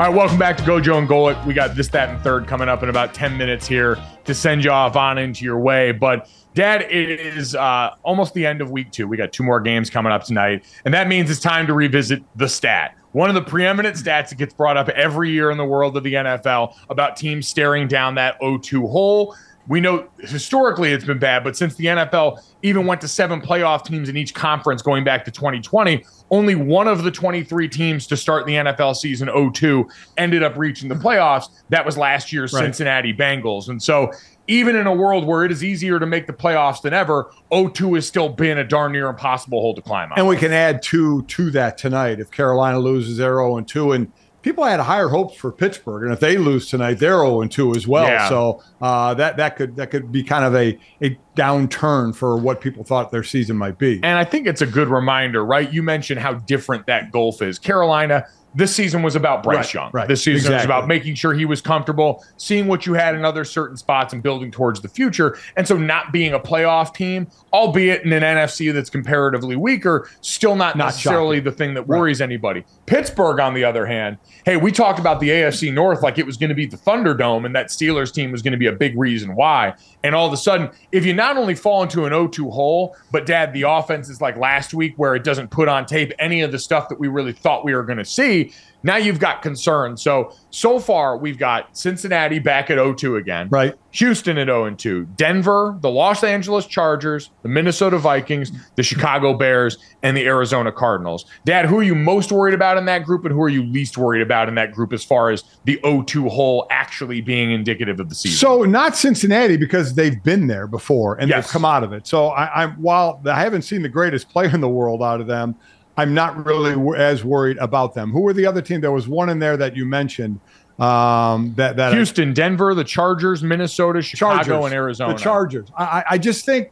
All right, welcome back to Gojo and Golic. We got this, that, and third coming up in about 10 minutes here to send you off on into your way. But, Dad, it is uh, almost the end of week two. We got two more games coming up tonight, and that means it's time to revisit the stat. One of the preeminent stats that gets brought up every year in the world of the NFL about teams staring down that 0 2 hole we know historically it's been bad, but since the NFL even went to seven playoff teams in each conference going back to 2020, only one of the 23 teams to start the NFL season 02 ended up reaching the playoffs. That was last year's right. Cincinnati Bengals. And so even in a world where it is easier to make the playoffs than ever, 02 has still been a darn near impossible hole to climb on. And we can add two to that tonight. If Carolina loses their 0 2 and people had higher hopes for Pittsburgh, and if they lose tonight, they're 0 2 as well. Yeah. So uh, that that could that could be kind of a a downturn for what people thought their season might be. And I think it's a good reminder, right? You mentioned how different that golf is. Carolina this season was about Bryce right, Young. Right. This season exactly. was about making sure he was comfortable, seeing what you had in other certain spots and building towards the future. And so not being a playoff team, albeit in an NFC that's comparatively weaker, still not, not necessarily shocking. the thing that worries right. anybody. Pittsburgh, on the other hand, hey, we talked about the AFC North like it was going to be the Thunderdome and that Steelers team was going to be a big reason why. And all of a sudden, if you not only fall into an 0-2 hole, but dad, the offense is like last week where it doesn't put on tape any of the stuff that we really thought we were going to see now you've got concerns. So, so far, we've got Cincinnati back at 0 2 again. Right. Houston at 0 2. Denver, the Los Angeles Chargers, the Minnesota Vikings, the Chicago Bears, and the Arizona Cardinals. Dad, who are you most worried about in that group, and who are you least worried about in that group as far as the 0 2 hole actually being indicative of the season? So, not Cincinnati because they've been there before and yes. they've come out of it. So, I, I'm while I haven't seen the greatest player in the world out of them. I'm not really as worried about them. Who were the other team? There was one in there that you mentioned. Um, that that Houston, I, Denver, the Chargers, Minnesota, Chicago, Chargers, and Arizona. The Chargers. I, I just think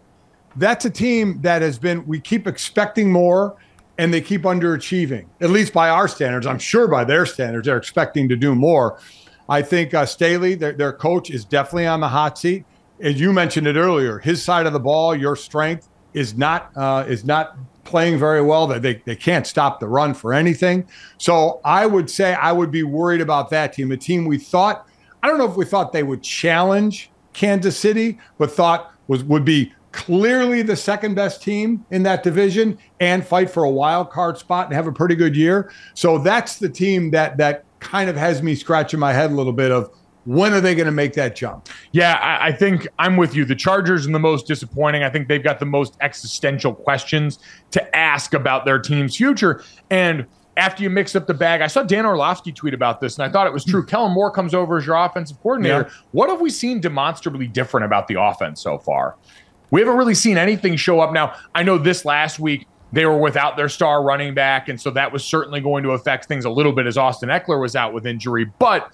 that's a team that has been. We keep expecting more, and they keep underachieving. At least by our standards. I'm sure by their standards, they're expecting to do more. I think uh, Staley, their, their coach, is definitely on the hot seat. As you mentioned it earlier, his side of the ball, your strength is not uh, is not playing very well. They, they, they can't stop the run for anything. So I would say I would be worried about that team. A team we thought, I don't know if we thought they would challenge Kansas City, but thought was would be clearly the second best team in that division and fight for a wild card spot and have a pretty good year. So that's the team that that kind of has me scratching my head a little bit of when are they going to make that jump? Yeah, I, I, think I'm with you. The Chargers are the most disappointing. I think they've got the most existential questions to ask about their team's future. And after you mix up the bag, I saw Dan Orlovsky tweet about this, and I thought it was true. Hmm. Kellen Moore comes over as your offensive coordinator. Yeah. What have we seen demonstrably different about the offense so far? We haven't really seen anything show up. Now, I know this last week they were without their star running back, and so that was certainly going to affect things a little bit as Austin Ekeler was out with injury. But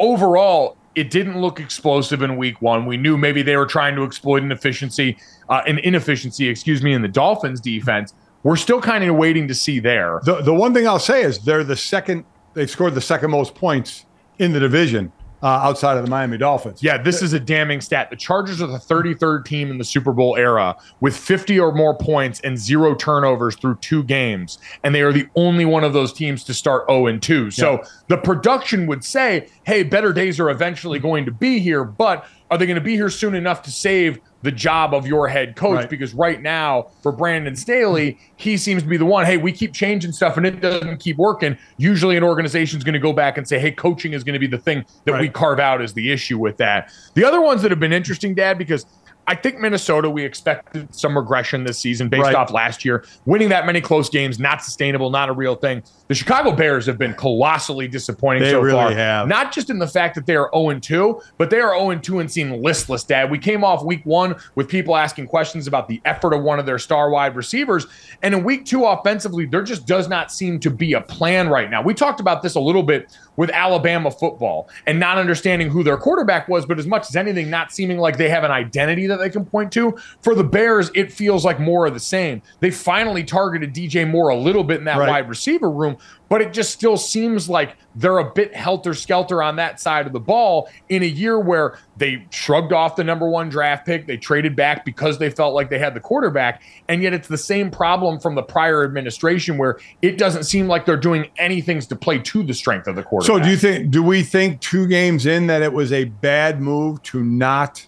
overall, it didn't look explosive in week one. We knew maybe they were trying to exploit an efficiency, uh, an inefficiency, excuse me, in the Dolphins defense. We're still kind of waiting to see there. The, the one thing I'll say is they're the second, they've scored the second most points in the division uh, outside of the Miami Dolphins. Yeah, this is a damning stat. The Chargers are the 33rd team in the Super Bowl era with 50 or more points and zero turnovers through two games, and they are the only one of those teams to start 0 and 2. So yeah. the production would say, "Hey, better days are eventually going to be here, but are they going to be here soon enough to save the job of your head coach right. because right now for Brandon Staley, he seems to be the one. Hey, we keep changing stuff and it doesn't keep working. Usually, an organization is going to go back and say, hey, coaching is going to be the thing that right. we carve out as the issue with that. The other ones that have been interesting, Dad, because I think Minnesota, we expected some regression this season based right. off last year. Winning that many close games, not sustainable, not a real thing. The Chicago Bears have been colossally disappointing they so really far. Have. Not just in the fact that they are 0 2, but they are 0 2 and seem listless, Dad. We came off week one with people asking questions about the effort of one of their star wide receivers. And in week two, offensively, there just does not seem to be a plan right now. We talked about this a little bit with Alabama football and not understanding who their quarterback was, but as much as anything, not seeming like they have an identity that that they can point to. For the Bears, it feels like more of the same. They finally targeted DJ Moore a little bit in that Right. wide receiver room, but it just still seems like they're a bit helter skelter on that side of the ball in a year where they shrugged off the number one draft pick. They traded back because they felt like they had the quarterback. And yet it's the same problem from the prior administration where it doesn't seem like they're doing anything to play to the strength of the quarterback. So do you think? Do we think two games in that it was a bad move to not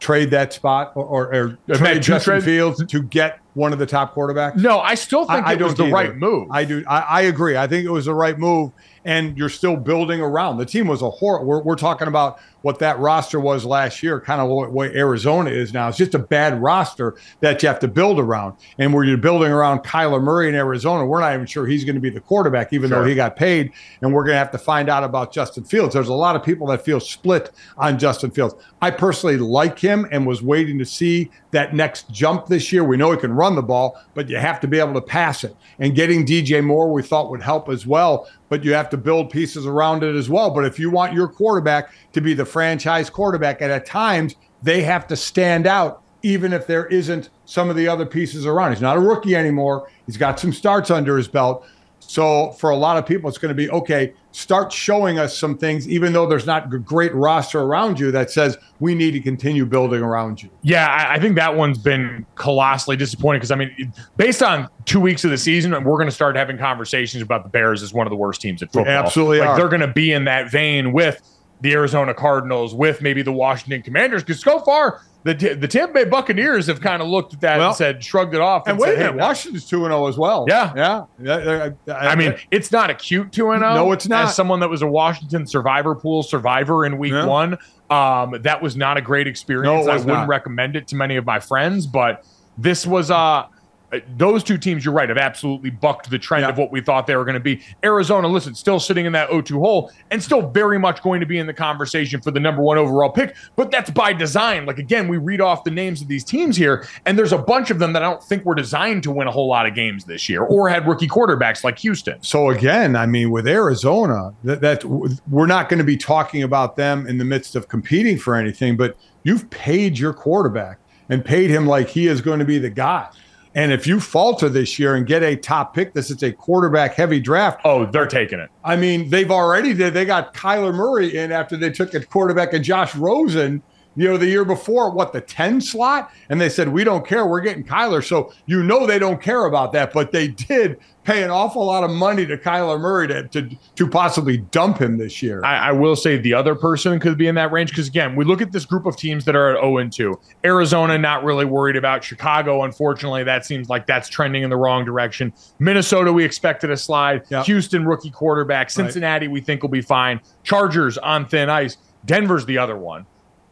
trade that spot or, or, or trade Justin trade- Fields to get one of the top quarterbacks? No, I still think I, I it was don't the either. right move. I do. I, I agree. I think it was the right move, and you're still building around. The team was a horror. We're, we're talking about what that roster was last year, kind of what, what Arizona is now. It's just a bad roster that you have to build around. And where you're building around Kyler Murray in Arizona, we're not even sure he's going to be the quarterback, even Sure. though he got paid. And we're going to have to find out about Justin Fields. There's a lot of people that feel split on Justin Fields. I personally like him and was waiting to see that next jump this year. We know he can run the ball, but you have to be able to pass it. And getting DJ Moore, we thought would help as well, but you have to build pieces around it as well. But if you want your quarterback to be the franchise quarterback, and at times they have to stand out, even if there isn't some of the other pieces around. He's not a rookie anymore. He's got some starts under his belt. So for a lot of people, it's going to be okay. Start showing us some things, even though there's not a great roster around you that says we need to continue building around you. Yeah, I, think that one's been colossally disappointing because I mean, based on two weeks of the season, we're going to start having conversations about the Bears as one of the worst teams at football. absolutely like are. they're going to be in that vein with the Arizona Cardinals, with maybe the Washington Commanders, because so far the the Tampa Bay Buccaneers have kind of looked at that Well, and said, shrugged it off, And and, wait a minute, hey, Washington's two and zero as well. Yeah. yeah. yeah. I, I mean, it's not a cute 2 0. No, it's not. As someone that was a Washington survivor pool survivor in week Yeah. one, um, that was not a great experience. No, I wouldn't not. recommend it to many of my friends, but this was uh Uh, those two teams, you're right, have absolutely bucked the trend Yeah. of what we thought they were going to be. Arizona, listen, still sitting in that 0-2 hole and still very much going to be in the conversation for the number one overall pick, but that's by design. Like again, we read off the names of these teams here, and there's a bunch of them that I don't think were designed to win a whole lot of games this year or had rookie quarterbacks like Houston. so again, I mean, with Arizona, that, that we're not going to be talking about them in the midst of competing for anything, but you've paid your quarterback and paid him like he is going to be the guy. And if you falter this year and get a top pick, this is a quarterback heavy draft. Oh, they're taking it. I mean, they've already did. They got Kyler Murray in after they took a quarterback and Josh Rosen, you know, the year before, what, the 10 slot? And they said, we don't care. We're getting Kyler. So you know they don't care about that, but they did pay an awful lot of money to Kyler Murray to, to, to possibly dump him this year. I, I will say the other person could be in that range because again, we look at this group of teams that are at 0 and 2. Arizona, not really worried about. Chicago, unfortunately, that seems like that's trending in the wrong direction. Minnesota, we expected a slide. Yep. Houston, rookie quarterback. Cincinnati, we think will be fine. Chargers on thin ice. Denver's the other one.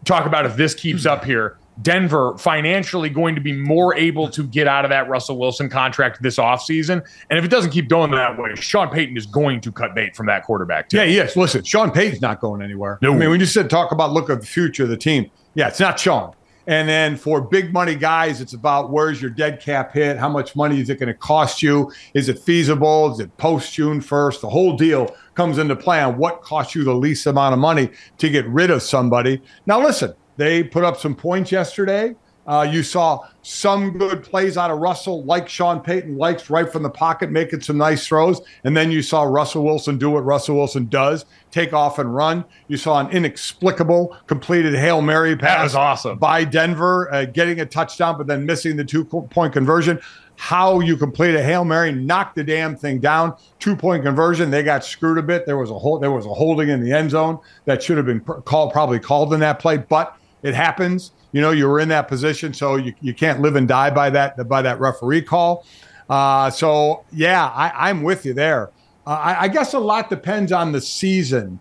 Talk about if this keeps up here. Denver financially going to be more able to get out of that Russell Wilson contract this offseason. And if it doesn't keep going that way, Sean Payton is going to cut bait from that quarterback, too. Yeah, yes. Listen, Sean Payton's not going anywhere. No. I mean, we just said talk about look at the future of the team. Yeah, it's not Sean. And then for big money guys, it's about where's your dead cap hit? How much money is it going to cost you? Is it feasible? Is it post June 1st? The whole deal comes into play on what costs you the least amount of money to get rid of somebody. Now, listen, they put up some points yesterday. Uh, you saw some good plays out of Russell, like Sean Payton likes, right from the pocket, making some nice throws. And then you saw Russell Wilson do what Russell Wilson does take off and run. You saw an inexplicable completed Hail Mary pass That was awesome. by Denver, uh, getting a touchdown, but then missing the two point conversion. How you complete a Hail Mary, knock the damn thing down, two point conversion. They got screwed a bit. There was a hole, there was a holding in the end zone that should have been called, probably called in that play, but it happens. You know, you were in that position, so you, you can't live and die by that by that referee call. Uh, so yeah, I, I'm with you there. Uh, I, I guess a lot depends on the season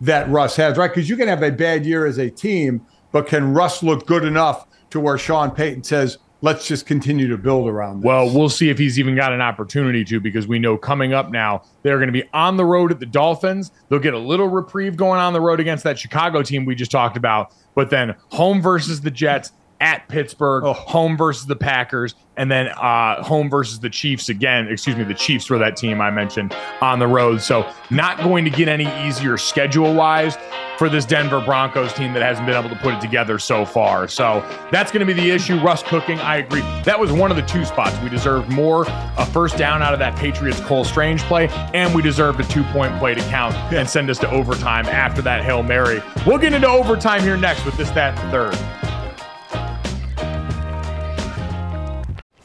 that Russ has, right? Because you can have a bad year as a team, but can Russ look good enough to where Sean Payton says, "Let's just continue to build around this"? Well, we'll see if he's even got an opportunity to because we know coming up now they're going to be on the road at the Dolphins. They'll get a little reprieve going on the road against that Chicago team we just talked about, but then home versus the Jets, at Pittsburgh, Oh. home versus the Packers, and then uh, home versus the Chiefs again. Excuse me, the Chiefs were that team I mentioned on the road. So not going to get any easier schedule wise for this Denver Broncos team that hasn't been able to put it together so far. So that's going to be the issue. Russ cooking, I agree. That was one of the two spots. We deserved more a first down out of that Patriots Cole Strange play, and we deserved a two point play to count and send us to overtime after that Hail Mary. We'll get into overtime here next with this, that, third.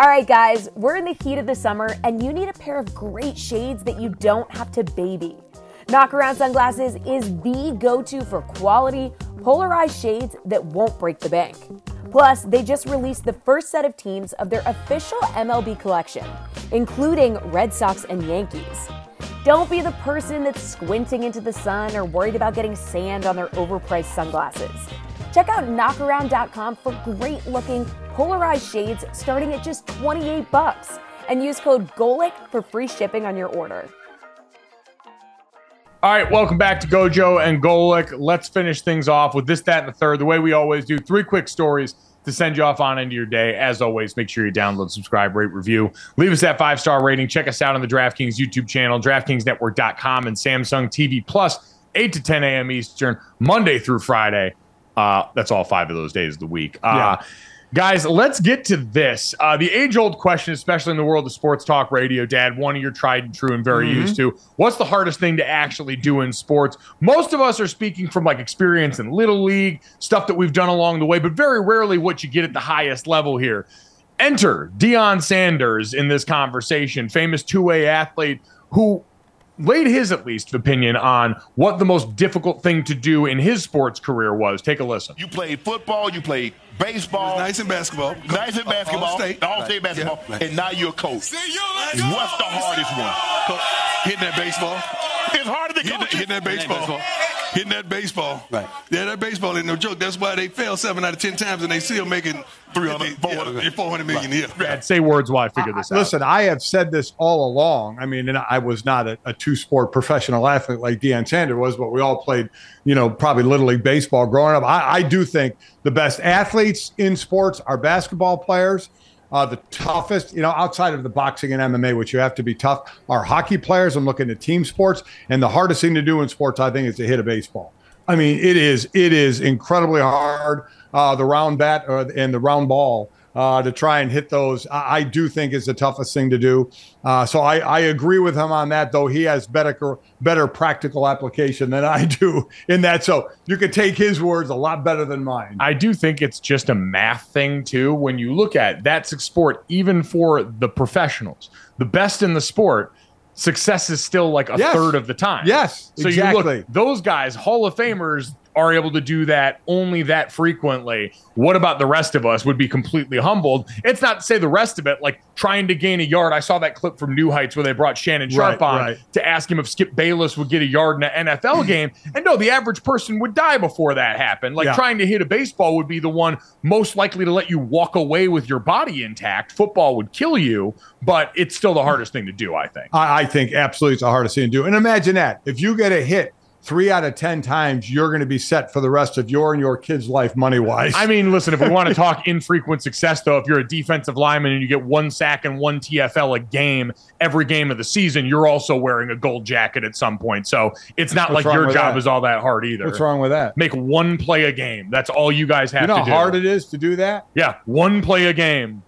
All right, guys, we're in the heat of the summer, and you need a pair of great shades that you don't have to baby. Knockaround Sunglasses is the go to for quality, polarized shades that won't break the bank. Plus, they just released the first set of teams of their official MLB collection, including Red Sox and Yankees. Don't be the person that's squinting into the sun or worried about getting sand on their overpriced sunglasses. Check out knockaround.com for great looking polarized shades starting at just 28 bucks and use code GOLIC for free shipping on your order. All right, welcome back to Gojo and Golic. Let's finish things off with this, that, and the third, the way we always do. Three quick stories to send you off on into your day. As always, make sure you download, subscribe, rate, review. Leave us that five star rating. Check us out on the DraftKings YouTube channel, DraftKingsNetwork.com, and Samsung TV Plus, 8 to 10 a.m. Eastern, Monday through Friday. Uh, that's all five of those days of the week. Uh, Guys, let's get to this. Uh, the age old question, especially in the world of sports talk radio, Dad, one of your tried and true and very used to. What's the hardest thing to actually do in sports? Most of us are speaking from like experience in Little League, stuff that we've done along the way, but very rarely what you get at the highest level here. Enter Deion Sanders in this conversation, famous two way athlete who laid his at least opinion on what the most difficult thing to do in his sports career was. Take a listen. You played football, you played baseball, Nice in basketball. nice in basketball, All state. all state Right. basketball, Yeah. and now you're a coach. What's the hardest one? Hitting that baseball. It's harder than Hitting, hitting that baseball. Hitting that baseball. Right. Yeah, that baseball ain't no joke. That's why they fail seven out of ten times and they still making 300, 400, yeah, 400 million a year. Dad, say words while I figure this out. Listen, I have said this all along. I mean, and I was not a, a two sport professional athlete like Deion Sanders was, but we all played, you know, probably Little League Baseball growing up. I, I do think the best athletes in sports are basketball players. Uh, the toughest, you know, outside of the boxing and MMA, which you have to be tough, are hockey players. I'm looking at team sports. And the hardest thing to do in sports, I think, is to hit a baseball. I mean, it is it is incredibly hard. Uh, the round bat uh, and the round ball uh, to try and hit those, I, I do think is the toughest thing to do. Uh, so I, I agree with him on that, though he has better better practical application than I do in that. So you could take his words a lot better than mine. I do think it's just a math thing too. When you look at that's a sport, even for the professionals, the best in the sport, success is still like a Yes. third of the time. Yes, So you exactly. look, those guys, Hall of Famers, are able to do that only that frequently. What about the rest of us? Would be completely humbled. It's not to say the rest of it, like trying to gain a yard. I saw that clip from New Heights where they brought Shannon Sharpe Right, on right. to ask him if Skip Bayless would get a yard in an NFL game. And no, the average person would die before that happened. Like Yeah. trying to hit a baseball would be the one most likely to let you walk away with your body intact. Football would kill you, but it's still the hardest thing to do, I think. I, I think absolutely it's the hardest thing to do. And imagine that if you get a hit three out of 10 times, you're going to be set for the rest of your and your kid's life money wise. I mean, listen, if we want to talk infrequent success, though, if you're a defensive lineman and you get one sack and one TFL a game every game of the season, you're also wearing a gold jacket at some point. So it's not What's like your job that? is all that hard either. What's wrong with that? Make one play a game. That's all you guys have You know to how do. hard it is to do that? Yeah, one play a game.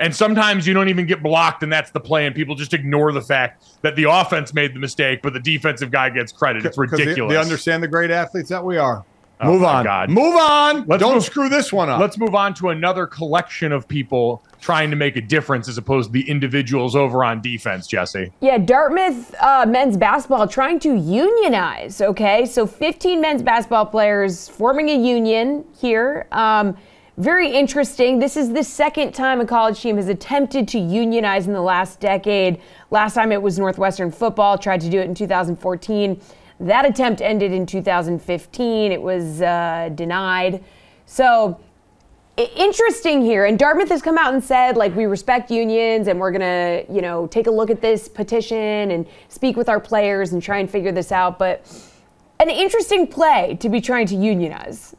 And sometimes you don't even get blocked, and that's the play, and people just ignore the fact that the offense made the mistake, but the defensive guy gets credit. It's ridiculous. They, understand the great athletes that we are. Oh, move on. God. Move on. Let's Don't move- screw this one up. Let's move on to another collection of people trying to make a difference as opposed to the individuals over on defense, Jesse. Yeah, Dartmouth uh, men's basketball trying to unionize. Okay, so 15 men's basketball players forming a union here. Um, very interesting. This is the second time a college team has attempted to unionize in the last decade. Last time it was Northwestern football, tried to do it in 2014. That attempt ended in 2015. It was uh, denied. So interesting here. And Dartmouth has come out and said, like, we respect unions and we're going to, you know, take a look at this petition and speak with our players and try and figure this out. But an interesting play to be trying to unionize.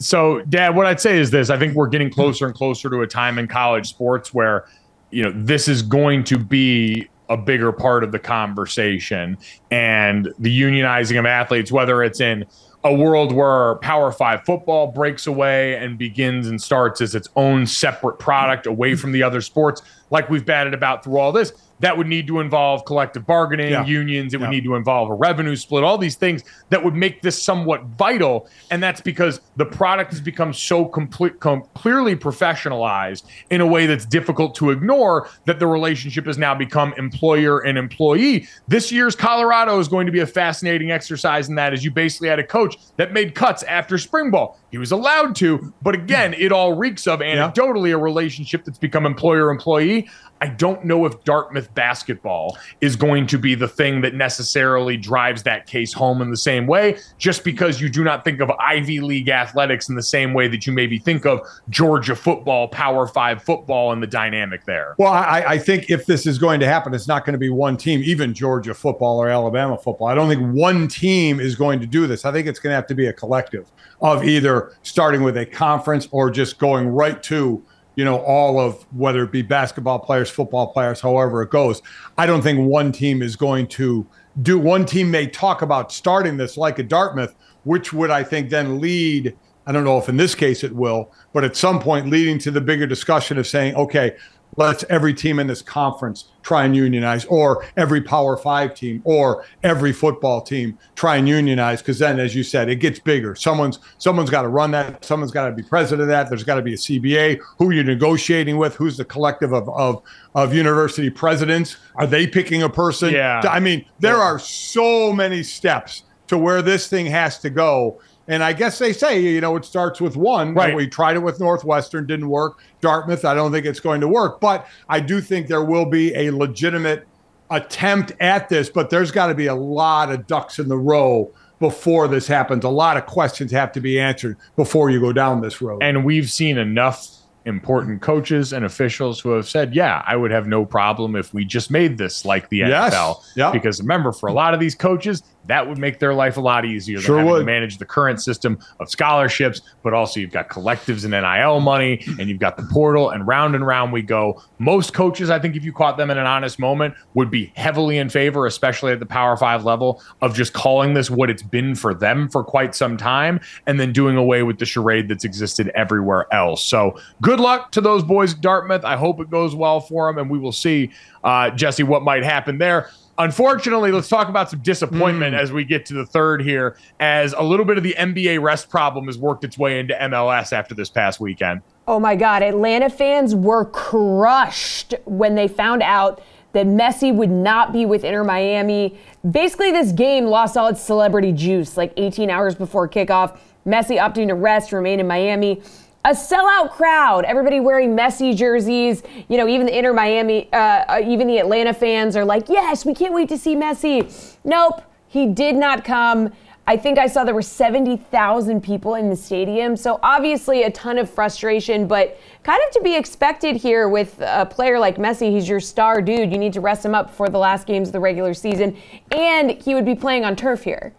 So, Dad, what I'd say is this. I think we're getting closer and closer to a time in college sports where, you know, this is going to be a bigger part of the conversation and the unionizing of athletes, whether it's in a world where Power Five football breaks away and begins and starts as its own separate product away from the other sports, like we've batted about through all this that would need to involve collective bargaining, yeah. unions. It yeah. would need to involve a revenue split, all these things that would make this somewhat vital. And that's because the product has become so complete, com- clearly professionalized in a way that's difficult to ignore that the relationship has now become employer and employee. This year's Colorado is going to be a fascinating exercise in that, as you basically had a coach that made cuts after spring ball. He was allowed to, but again, hmm. it all reeks of anecdotally yeah. a relationship that's become employer employee. I don't know if Dartmouth basketball is going to be the thing that necessarily drives that case home in the same way, just because you do not think of Ivy League athletics in the same way that you maybe think of Georgia football, Power Five football, and the dynamic there. Well, I, I think if this is going to happen, it's not going to be one team, even Georgia football or Alabama football. I don't think one team is going to do this. I think it's going to have to be a collective of either starting with a conference or just going right to you know, all of whether it be basketball players, football players, however it goes. I don't think one team is going to do. One team may talk about starting this like a Dartmouth, which would I think then lead. I don't know if in this case it will, but at some point leading to the bigger discussion of saying, okay, let's every team in this conference try and unionize, or every Power Five team, or every football team try and unionize. Because then, as you said, it gets bigger. Someone's someone's got to run that. Someone's got to be president of that. There's got to be a CBA. Who are you're negotiating with? Who's the collective of of of university presidents? Are they picking a person? Yeah. I mean, there yeah. are so many steps to where this thing has to go and I guess they say, you know, it starts with one. Right. We tried it with Northwestern, didn't work. Dartmouth, I don't think it's going to work. But I do think there will be a legitimate attempt at this, but there's got to be a lot of ducks in the row before this happens. A lot of questions have to be answered before you go down this road. And we've seen enough important coaches and officials who have said, yeah, I would have no problem if we just made this like the yes. NFL. Yep. Because remember, for a lot of these coaches, that would make their life a lot easier than sure having would. to manage the current system of scholarships, but also you've got collectives and NIL money, and you've got the portal, and round and round we go. Most coaches, I think, if you caught them in an honest moment, would be heavily in favor, especially at the Power Five level, of just calling this what it's been for them for quite some time, and then doing away with the charade that's existed everywhere else. So good luck to those boys at Dartmouth. I hope it goes well for them, and we will see, uh, Jesse, what might happen there. Unfortunately, let's talk about some disappointment mm. as we get to the third here, as a little bit of the NBA rest problem has worked its way into MLS after this past weekend. Oh my God. Atlanta fans were crushed when they found out that Messi would not be with Inter Miami. Basically, this game lost all its celebrity juice like 18 hours before kickoff. Messi opting to rest, remain in Miami a sellout crowd. Everybody wearing Messi jerseys. You know, even the Inter Miami, uh, uh, even the Atlanta fans are like, yes, we can't wait to see Messi. Nope, he did not come. I think I saw there were 70,000 people in the stadium. So obviously a ton of frustration, but kind of to be expected here with a player like Messi. He's your star dude. You need to rest him up for the last games of the regular season. And he would be playing on turf here.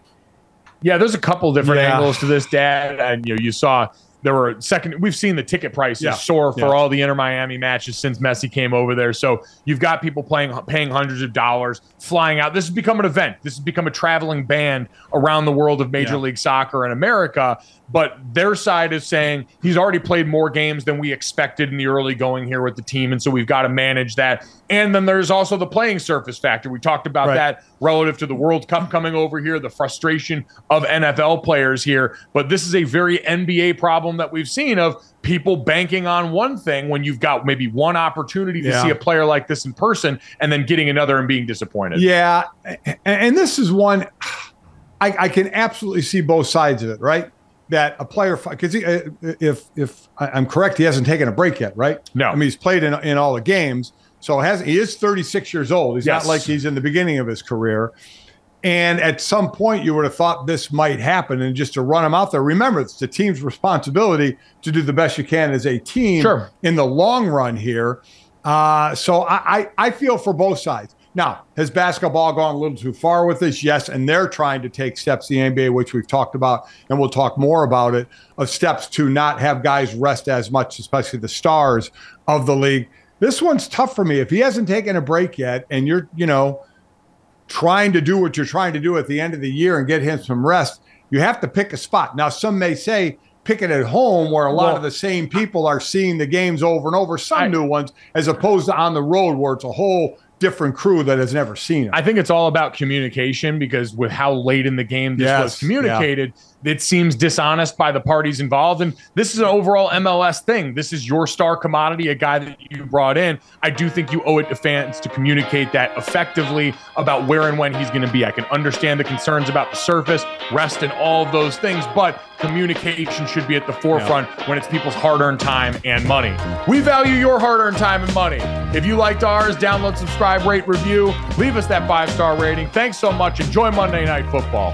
Yeah, there's a couple different yeah. angles to this, Dad. And you know, you saw there were second we've seen the ticket prices yeah. soar for yeah. all the Inter Miami matches since Messi came over there. So you've got people playing paying hundreds of dollars, flying out. This has become an event. This has become a traveling band around the world of Major yeah. League Soccer in America. But their side is saying he's already played more games than we expected in the early going here with the team. And so we've got to manage that. And then there's also the playing surface factor. We talked about right. that relative to the World Cup coming over here, the frustration of NFL players here. But this is a very NBA problem that we've seen of people banking on one thing when you've got maybe one opportunity to Yeah. see a player like this in person and then getting another and being disappointed. Yeah, and this is one I, I can absolutely see both sides of it, right? That a player, because if if I- I'm correct, he hasn't taken a break yet, right? No, I mean he's played in in all the games, so has he is 36 years old. He's Yes. not like he's in the beginning of his career. And at some point, you would have thought this might happen, and just to run him out there. Remember, it's the team's responsibility to do the best you can as a team Sure. in the long run here. Uh, so I, I, I feel for both sides. Now, has basketball gone a little too far with this? Yes, and they're trying to take steps the NBA, which we've talked about, and we'll talk more about it, of steps to not have guys rest as much, especially the stars of the league. This one's tough for me. If he hasn't taken a break yet, and you're, you know, trying to do what you're trying to do at the end of the year and get him some rest, you have to pick a spot. Now, some may say pick it at home where a lot Well, of the same people are seeing the games over and over, some new ones, as opposed to on the road where it's a whole different crew that has never seen it. I think it's all about communication because with how late in the game this Yes, was communicated, it seems dishonest by the parties involved. And this is an overall MLS thing. This is your star commodity, a guy that you brought in. I do think you owe it to fans to communicate that effectively about where and when he's going to be. I can understand the concerns about the surface, rest, and all of those things, but communication should be at the forefront when it's people's hard earned time and money. We value your hard earned time and money. If you liked ours, download, subscribe, rate, review, leave us that five star rating. Thanks so much. Enjoy Monday Night Football.